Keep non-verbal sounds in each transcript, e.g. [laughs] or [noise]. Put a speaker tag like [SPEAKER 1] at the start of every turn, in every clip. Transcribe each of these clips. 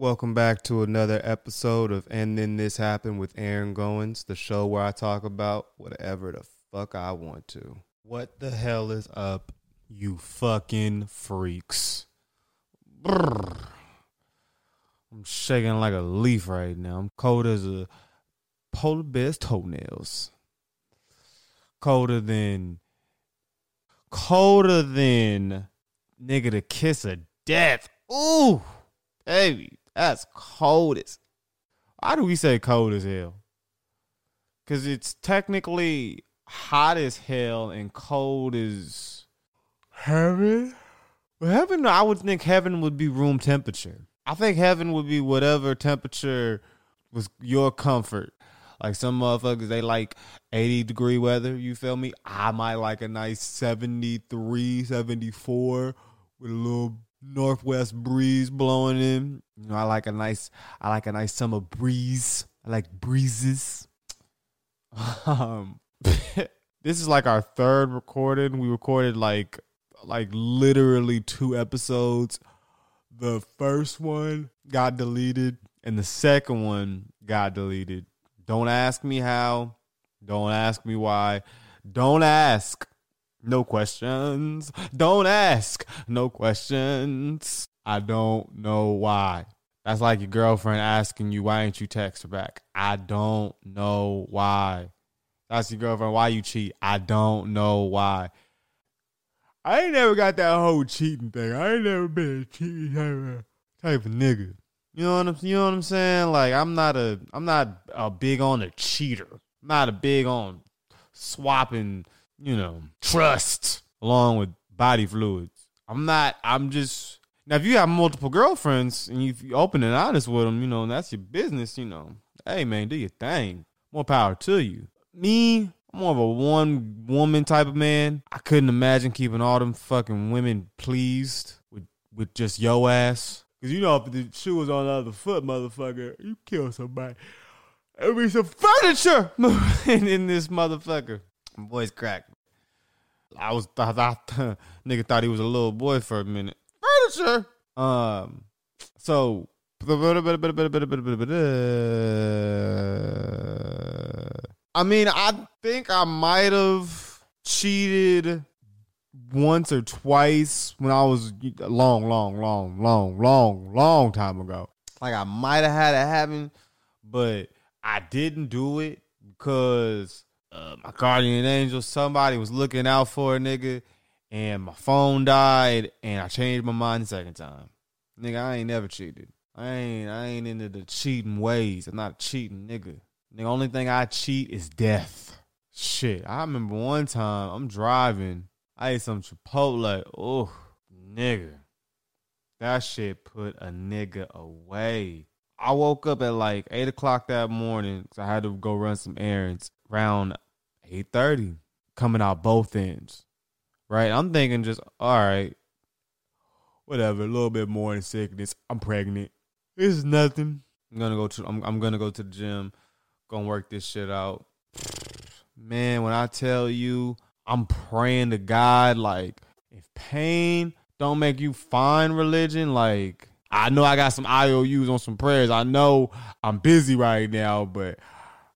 [SPEAKER 1] Welcome back to another episode of And Then This Happened with Aaron Goins, the show where I talk about whatever the fuck I want to. What the hell is up, you fucking freaks? I'm shaking like a leaf right now. I'm cold as a polar bear's toenails. Colder than colder than nigga the kiss of death. Ooh, baby, that's cold as. Why do we say cold as hell? Because it's technically hot as hell and cold as heaven. Well, heaven, I would think heaven would be room temperature. I think heaven would be whatever temperature was your comfort. Like some motherfuckers, they like 80 degree weather. You feel me? I might like a nice 73, 74 with a little northwest breeze blowing in. You know, I like a nice, I like a nice summer breeze. I like breezes. [laughs] Um, [laughs] this is like our third recording. We recorded like, like literally two episodes. The first one got deleted, and the second one got deleted. Don't ask me how. Don't ask me why. Don't ask. No questions. Don't ask. No questions. I don't know why. That's like your girlfriend asking you, why ain't you text her back? I don't know why. That's your girlfriend. Why you cheat? I don't know why. I ain't never got that whole cheating thing. I ain't never been a cheating type of, nigga. You know what I'm you know what I'm saying? Like I'm not a I'm not a big on a cheater. I'm not a big on swapping, you know, trust along with body fluids. I'm not I'm just now if you have multiple girlfriends and you, you open and honest with them, you know, that's your business, you know. Hey man, do your thing. More power to you. Me, I'm more of a one woman type of man. I couldn't imagine keeping all them fucking women pleased with with just yo ass. Cause you know if the shoe was on the other foot, motherfucker, you kill somebody. There'd be some furniture [laughs] moving in this motherfucker. My voice cracked. I was [laughs] I thought nigga thought he was a little boy for a minute. Furniture. Um. So. I mean, I think I might have cheated once or twice when I was a long, long, long, long, long, long time ago. Like I might have had it happen, but I didn't do it because uh, my guardian angel, somebody was looking out for a nigga, and my phone died, and I changed my mind the second time. Nigga, I ain't never cheated. I ain't, I ain't into the cheating ways. I'm not a cheating nigga. The only thing I cheat is death. Shit, I remember one time I'm driving. I ate some Chipotle. Oh, nigga. That shit put a nigga away. I woke up at like 8 o'clock that morning because I had to go run some errands around 8.30, coming out both ends. Right? I'm thinking just, all right, whatever, a little bit morning sickness. I'm pregnant. This is nothing. I'm gonna go to I'm, I'm gonna go to the gym, gonna work this shit out. Man, when I tell you I'm praying to God, like, if pain don't make you find religion, like, I know I got some IOUs on some prayers. I know I'm busy right now, but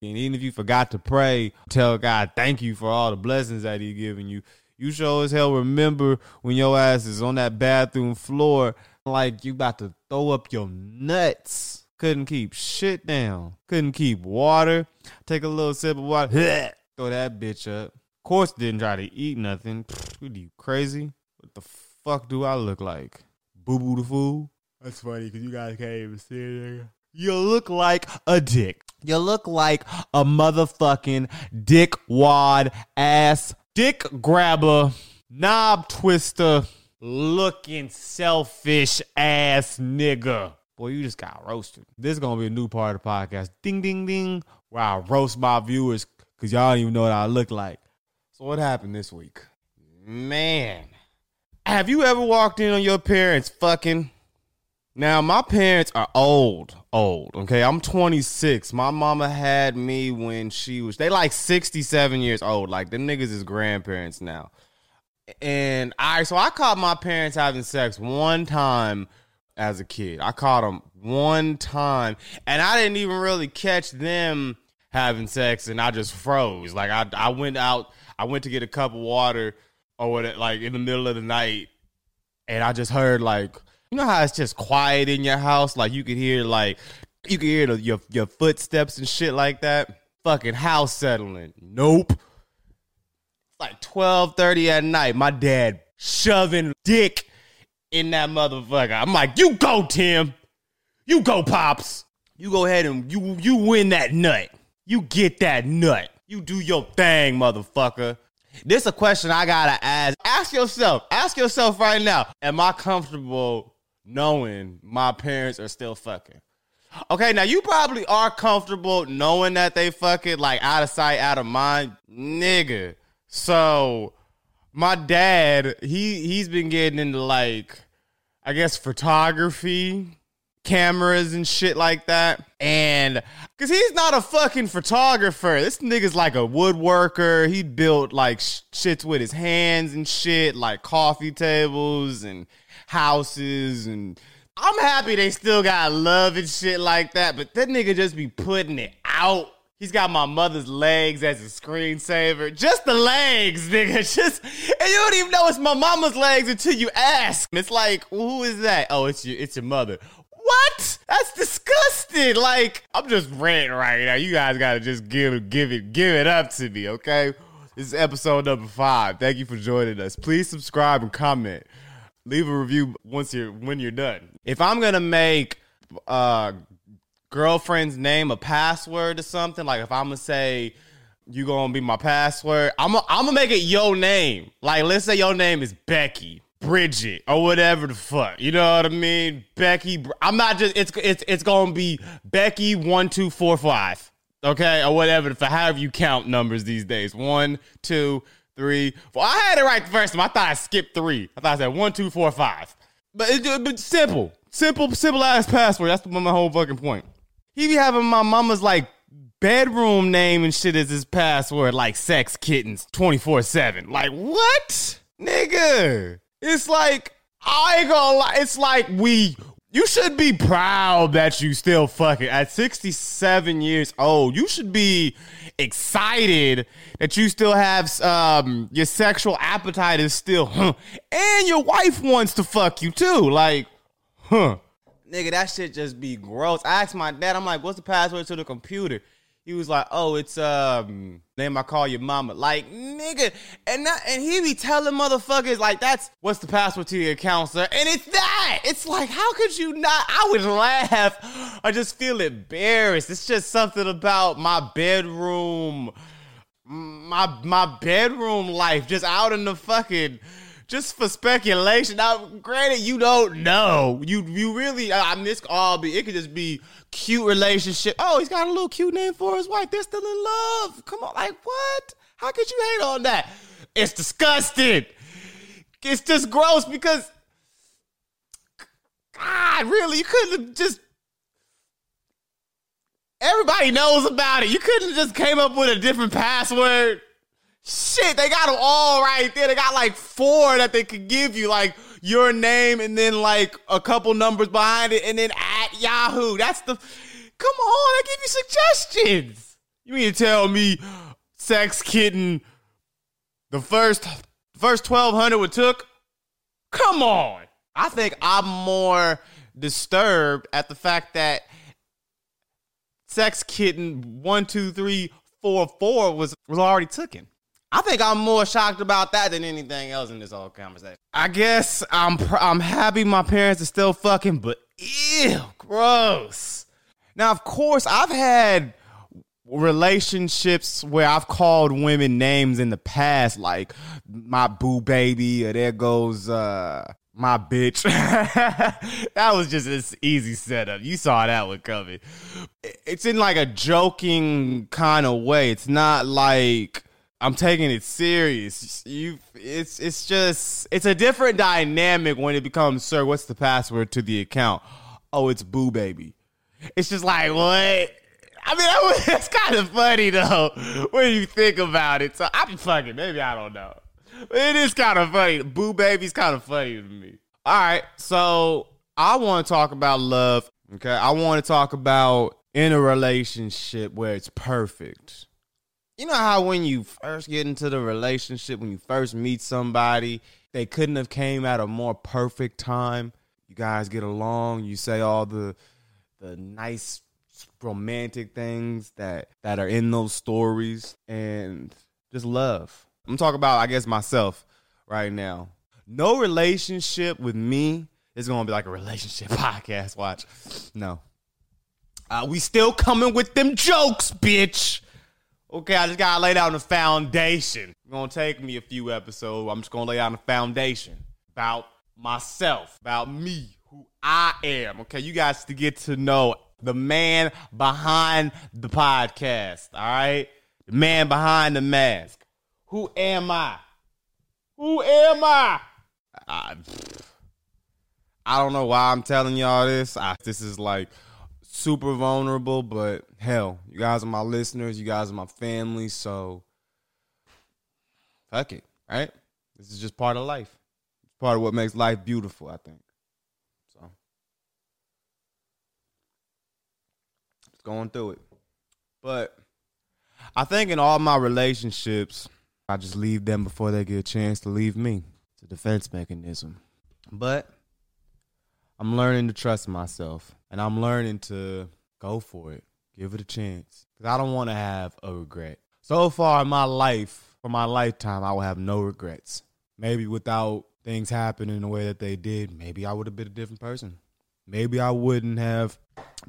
[SPEAKER 1] and even if you forgot to pray, tell God thank you for all the blessings that He giving you. You sure as hell remember when your ass is on that bathroom floor, like you about to throw up your nuts. Couldn't keep shit down. Couldn't keep water. Take a little sip of water. [laughs] Throw that bitch up. Of course, didn't try to eat nothing. What are you crazy? What the fuck do I look like? Boo boo the fool? That's funny because you guys can't even see it. You look like a dick. You look like a motherfucking dick wad ass dick grabber, knob twister, looking selfish ass nigga. Boy, you just got roasted. This is gonna be a new part of the podcast. Ding ding ding. Where I roast my viewers because y'all don't even know what I look like. So what happened this week? Man. Have you ever walked in on your parents fucking? Now, my parents are old, old. Okay, I'm 26. My mama had me when she was, they like 67 years old. Like, them niggas is grandparents now. And I, so I caught my parents having sex one time as a kid. I caught them one time, and I didn't even really catch them having sex, and I just froze. Like I, I went out, I went to get a cup of water or what, like in the middle of the night, and I just heard like, you know how it's just quiet in your house, like you could hear like, you could hear the, your your footsteps and shit like that. Fucking house settling. Nope. It's like twelve thirty at night. My dad shoving dick in that motherfucker. I'm like, you go, Tim. You go, Pops. You go ahead and you you win that nut. You get that nut. You do your thing, motherfucker. This is a question I gotta ask. Ask yourself. Ask yourself right now. Am I comfortable knowing my parents are still fucking? Okay, now you probably are comfortable knowing that they fucking like out of sight, out of mind, nigga. So my dad, he he's been getting into like, I guess photography, cameras and shit like that. And cause he's not a fucking photographer. This nigga's like a woodworker. He built like sh- shits with his hands and shit, like coffee tables and houses and I'm happy they still got love and shit like that, but that nigga just be putting it out. He's got my mother's legs as a screensaver. Just the legs, nigga. [laughs] Just and you don't even know it's my mama's legs until you ask. It's like, who is that? Oh, it's your it's your mother. What? That's disgusting. Like, I'm just ranting right now. You guys gotta just give give it give it up to me, okay? This is episode number five. Thank you for joining us. Please subscribe and comment leave a review once you're when you're done. If I'm gonna make uh girlfriend's name a password or something, like if I'm gonna say you gonna be my password, I'm gonna I'm gonna make it your name. Like let's say your name is Becky. Bridget or whatever the fuck, you know what I mean? Becky, I'm not just it's it's it's gonna be Becky one two four five, okay, or whatever for however you count numbers these days. One, two, three, four. I had it right the first time. I thought I skipped three. I thought I said one, two, four, five. But it, simple, simple, simple ass password. That's my whole fucking point. He be having my mama's like bedroom name and shit as his password, like sex kittens 24 7. Like, what? Nigga. It's like, I ain't gonna lie. It's like we, you should be proud that you still fucking at 67 years old. You should be excited that you still have um, your sexual appetite is still, huh, and your wife wants to fuck you too. Like, huh, nigga, that shit just be gross. I asked my dad, I'm like, what's the password to the computer? He was like, "Oh, it's um name I call your mama." Like, nigga, and that, and he be telling motherfuckers like, "That's what's the password to your account, sir?" And it's that. It's like, how could you not? I would laugh. I just feel embarrassed. It's just something about my bedroom, my my bedroom life, just out in the fucking just for speculation. Now, granted, you don't know. You you really. I mean, this all be. It could just be cute relationship. Oh, he's got a little cute name for his wife. They're still in love. Come on, like what? How could you hate on that? It's disgusting. It's just gross because. God, really? You couldn't have just everybody knows about it. You couldn't have just came up with a different password. Shit, they got them all right there. They got like four that they could give you, like your name and then like a couple numbers behind it, and then at Yahoo. That's the. Come on, I give you suggestions. You mean to tell me, sex kitten, the first first twelve hundred we took? Come on. I think I'm more disturbed at the fact that sex kitten one two three four four was was already taken. I think I'm more shocked about that than anything else in this whole conversation. I guess I'm pr- I'm happy my parents are still fucking, but ew, gross. Now, of course, I've had relationships where I've called women names in the past, like my boo baby, or there goes uh my bitch. [laughs] that was just an easy setup. You saw that one coming. It's in like a joking kind of way. It's not like I'm taking it serious. You, it's it's just it's a different dynamic when it becomes, sir. What's the password to the account? Oh, it's boo baby. It's just like what. I mean, [laughs] that's kind of funny though when you think about it. So I'm fucking maybe I don't know. It is kind of funny. Boo baby's kind of funny to me. All right, so I want to talk about love. Okay, I want to talk about in a relationship where it's perfect. You know how when you first get into the relationship, when you first meet somebody, they couldn't have came at a more perfect time. You guys get along, you say all the the nice romantic things that that are in those stories and just love. I'm talking about I guess myself right now. No relationship with me is going to be like a relationship [laughs] podcast watch. No. Uh, we still coming with them jokes, bitch. Okay, I just gotta lay down the foundation. It's gonna take me a few episodes. I'm just gonna lay down the foundation about myself, about me, who I am. Okay, you guys to get to know the man behind the podcast. All right, the man behind the mask. Who am I? Who am I? I, I don't know why I'm telling y'all this. I, this is like super vulnerable, but hell, you guys are my listeners. You guys are my family. So fuck it, right? This is just part of life. It's part of what makes life beautiful, I think. So it's going through it. But I think in all my relationships, I just leave them before they get a chance to leave me. It's a defense mechanism. But I'm learning to trust myself and I'm learning to go for it, give it a chance. Because I don't want to have a regret. So far in my life, for my lifetime, I will have no regrets. Maybe without things happening the way that they did, maybe I would have been a different person. Maybe I wouldn't have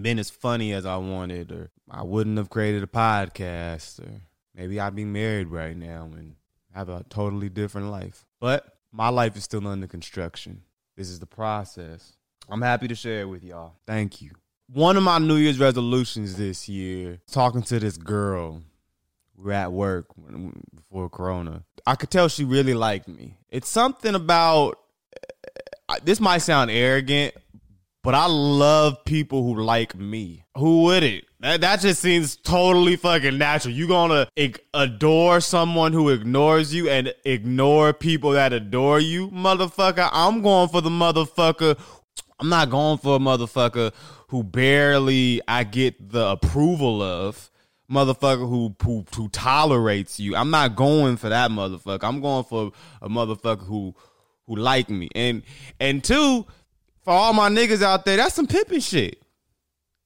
[SPEAKER 1] been as funny as I wanted, or I wouldn't have created a podcast, or maybe I'd be married right now and have a totally different life. But my life is still under construction. This is the process. I'm happy to share it with y'all. Thank you. One of my New Year's resolutions this year, talking to this girl. We are at work before Corona. I could tell she really liked me. It's something about uh, this might sound arrogant, but I love people who like me. Who wouldn't? That, that just seems totally fucking natural. You gonna adore someone who ignores you and ignore people that adore you, motherfucker? I'm going for the motherfucker I'm not going for a motherfucker who barely I get the approval of. Motherfucker who, who who tolerates you. I'm not going for that motherfucker. I'm going for a motherfucker who who like me. And and two, for all my niggas out there, that's some pimping shit.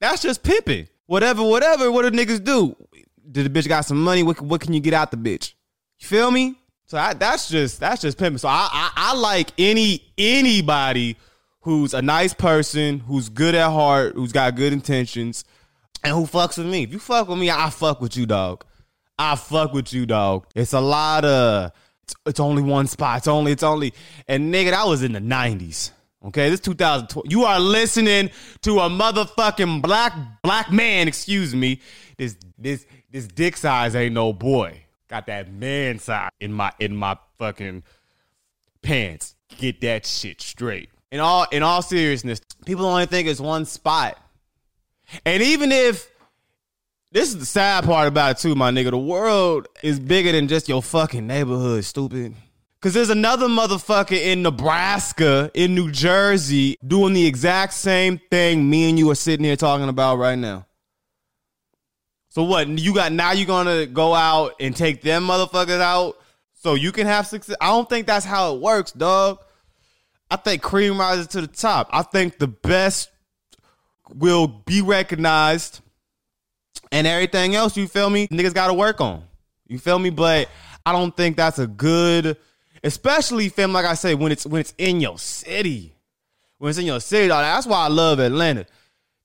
[SPEAKER 1] That's just pimping. Whatever, whatever, what do niggas do? Did the bitch got some money? What, what can you get out the bitch? You feel me? So I, that's just that's just pimping. So I, I I like any anybody who's a nice person, who's good at heart, who's got good intentions, and who fucks with me. If you fuck with me, I fuck with you, dog. I fuck with you, dog. It's a lot of it's, it's only one spot. It's only it's only and nigga, that was in the 90s. Okay, this 2012. You are listening to a motherfucking black black man, excuse me. This this this dick size ain't no boy. Got that man size in my in my fucking pants. Get that shit straight in all in all seriousness, people only think it's one spot. And even if this is the sad part about it too, my nigga, the world is bigger than just your fucking neighborhood, stupid. Cause there's another motherfucker in Nebraska, in New Jersey, doing the exact same thing me and you are sitting here talking about right now. So what? You got now you're gonna go out and take them motherfuckers out so you can have success? I don't think that's how it works, dog. I think cream rises to the top. I think the best will be recognized and everything else, you feel me? Niggas gotta work on. You feel me? But I don't think that's a good especially fam, like I say, when it's when it's in your city. When it's in your city, that's why I love Atlanta.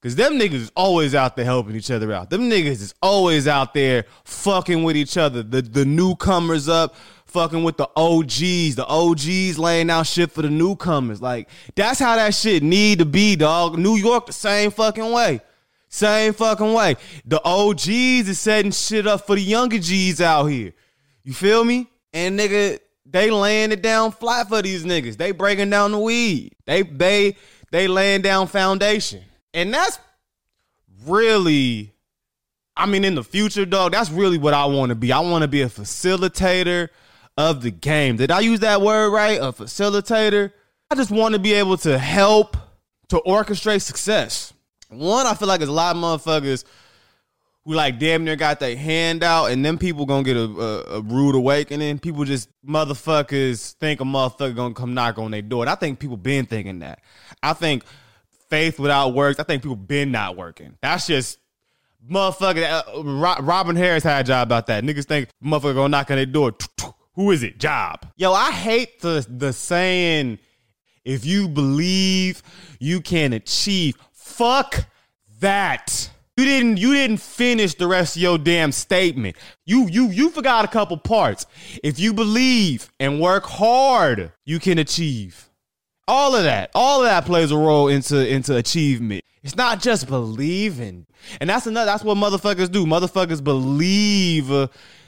[SPEAKER 1] Cause them niggas is always out there helping each other out. Them niggas is always out there fucking with each other. The the newcomers up, fucking with the OGs, the OGs laying out shit for the newcomers. Like that's how that shit need to be, dog. New York the same fucking way. Same fucking way. The OGs is setting shit up for the younger G's out here. You feel me? And nigga, they laying it down flat for these niggas. They breaking down the weed. They they they laying down foundation. And that's really I mean in the future, dog, that's really what I want to be. I want to be a facilitator of the game. Did I use that word right? A facilitator. I just want to be able to help to orchestrate success. One, I feel like there's a lot of motherfuckers who like damn near got their hand out, and then people gonna get a, a, a, rude awakening. People just motherfuckers think a motherfucker gonna come knock on their door. And I think people been thinking that. I think faith without works. I think people been not working. That's just motherfucker. Uh, Robin Harris had a job about that. Niggas think motherfucker gonna knock on their door. Who is it? Job. Yo, I hate the the saying. If you believe you can achieve, fuck that. You didn't you didn't finish the rest of your damn statement. You you you forgot a couple parts. If you believe and work hard, you can achieve. All of that. All of that plays a role into into achievement. It's not just believing. And that's another that's what motherfuckers do. Motherfuckers believe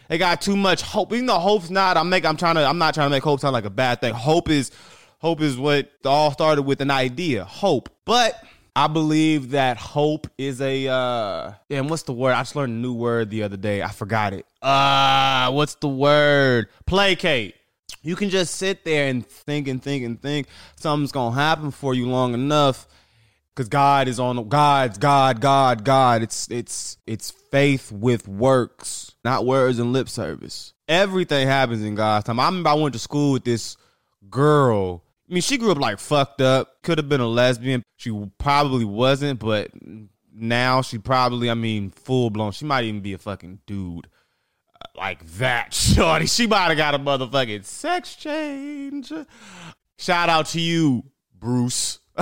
[SPEAKER 1] they got too much hope. Even though hope's not I'm make I'm trying to I'm not trying to make hope sound like a bad thing. Hope is hope is what all started with an idea. Hope. But I believe that hope is a uh damn, what's the word? I just learned a new word the other day. I forgot it. Uh what's the word? Placate. You can just sit there and think and think and think something's gonna happen for you long enough because God is on God's God, God, God. It's it's it's faith with works, not words and lip service. Everything happens in God's time. I remember I went to school with this girl I mean, she grew up like fucked up. Could have been a lesbian. She probably wasn't, but now she probably, I mean, full blown. She might even be a fucking dude. Uh, like that, [laughs] shorty. She might have got a motherfucking sex change. Shout out to you, Bruce. [laughs]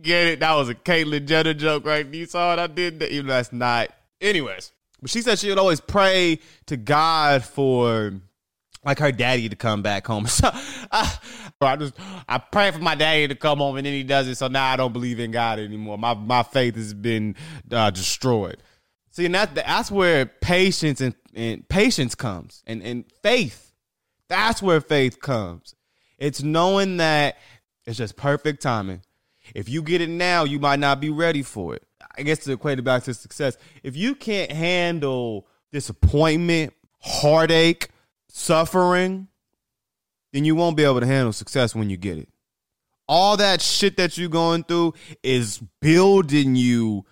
[SPEAKER 1] Get it? That was a Caitlyn Jenner joke, right? You saw it? I did that. Even last night. Anyways, but she said she would always pray to God for like her daddy to come back home. [laughs] So I, I just I pray for my daddy to come home, and then he does it. So now I don't believe in God anymore. My my faith has been uh, destroyed. See, and that that's where patience and, and patience comes, and and faith. That's where faith comes. It's knowing that it's just perfect timing. If you get it now, you might not be ready for it. I guess to equate it back to success. If you can't handle disappointment, heartache, suffering, then you won't be able to handle success when you get it. All that shit that you're going through is building you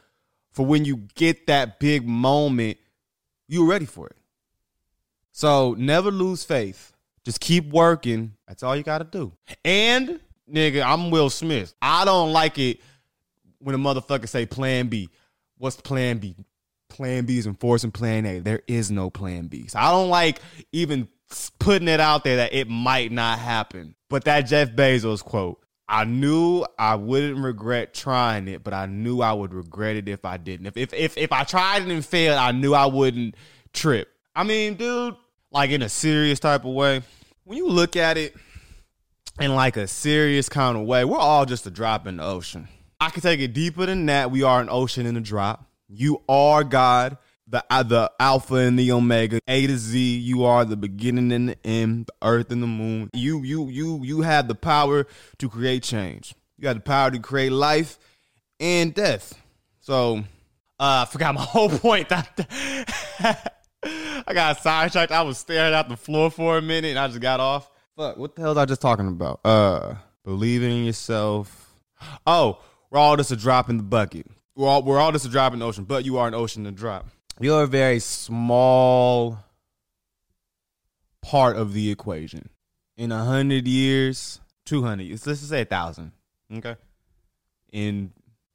[SPEAKER 1] for when you get that big moment, you're ready for it. So never lose faith. Just keep working. That's all you got to do. And nigga, I'm Will Smith. I don't like it when a motherfucker say plan B. What's plan B? Plan B is enforcing plan A. There is no plan B. So I don't like even putting it out there that it might not happen. But that Jeff Bezos quote, I knew I wouldn't regret trying it, but I knew I would regret it if I didn't. If if if, if I tried it and failed, I knew I wouldn't trip. I mean, dude, like in a serious type of way, when you look at it in like a serious kind of way, we're all just a drop in the ocean. I can take it deeper than that. We are an ocean in a drop. You are God the uh, the alpha and the omega a to z. You are the beginning and the end the earth and the moon. You you you you have the power to create change. You got the power to create life and death. So uh i forgot my [laughs] whole point. [laughs] I got sidetracked. I was staring at the floor for a minute and i just got off. Fuck what the hell was i just talking about? Uh believing in yourself. Oh we're all just a drop in the bucket we're all, we're all just a drop in the ocean but you are an ocean to drop you're a very small part of the equation. In a hundred years, two hundred, let's just say a thousand. Okay. In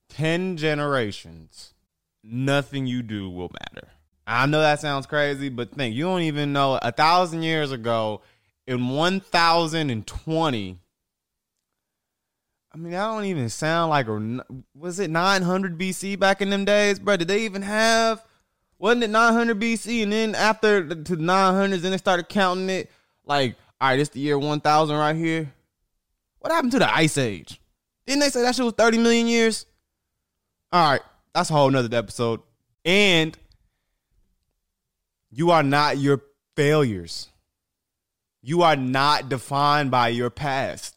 [SPEAKER 1] ten generations, nothing you do will matter. I know that sounds crazy, but think you don't even know a thousand years ago, in one thousand and twenty. I mean, that don't even sound like a was it 900 BC back in them days, bro? Did they even have wasn't it 900 BC? And then after to 900s, then they started counting it. Like, all right, it's the year 1000 right here. What happened to the Ice Age? Didn't they say that shit was 30 million years? All right, that's a whole nother episode. And you are not your failures. You are not defined by your past.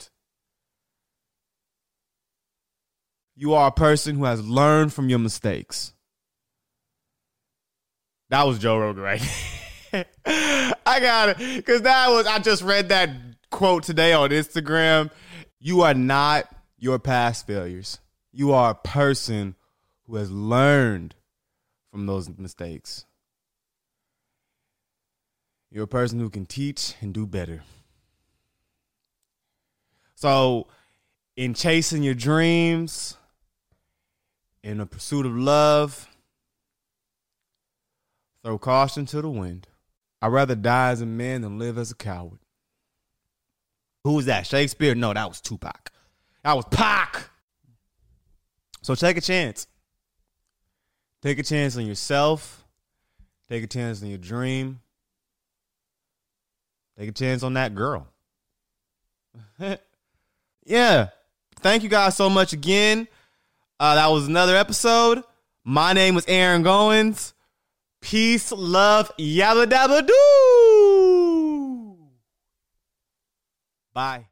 [SPEAKER 1] You are a person who has learned from your mistakes. That was Joe Rogan, right? [laughs] I got it. Because that was, I just read that quote today on Instagram. You are not your past failures. You are a person who has learned from those mistakes. You're a person who can teach and do better. So, in chasing your dreams, in the pursuit of love, throw caution to the wind. I'd rather die as a man than live as a coward. Who was that? Shakespeare? No, that was Tupac. That was Pac. So take a chance. Take a chance on yourself. Take a chance on your dream. Take a chance on that girl. [laughs] yeah. Thank you guys so much again. Uh, that was another episode. My name was Aaron Goins. Peace, love, yabba dabba doo. Bye.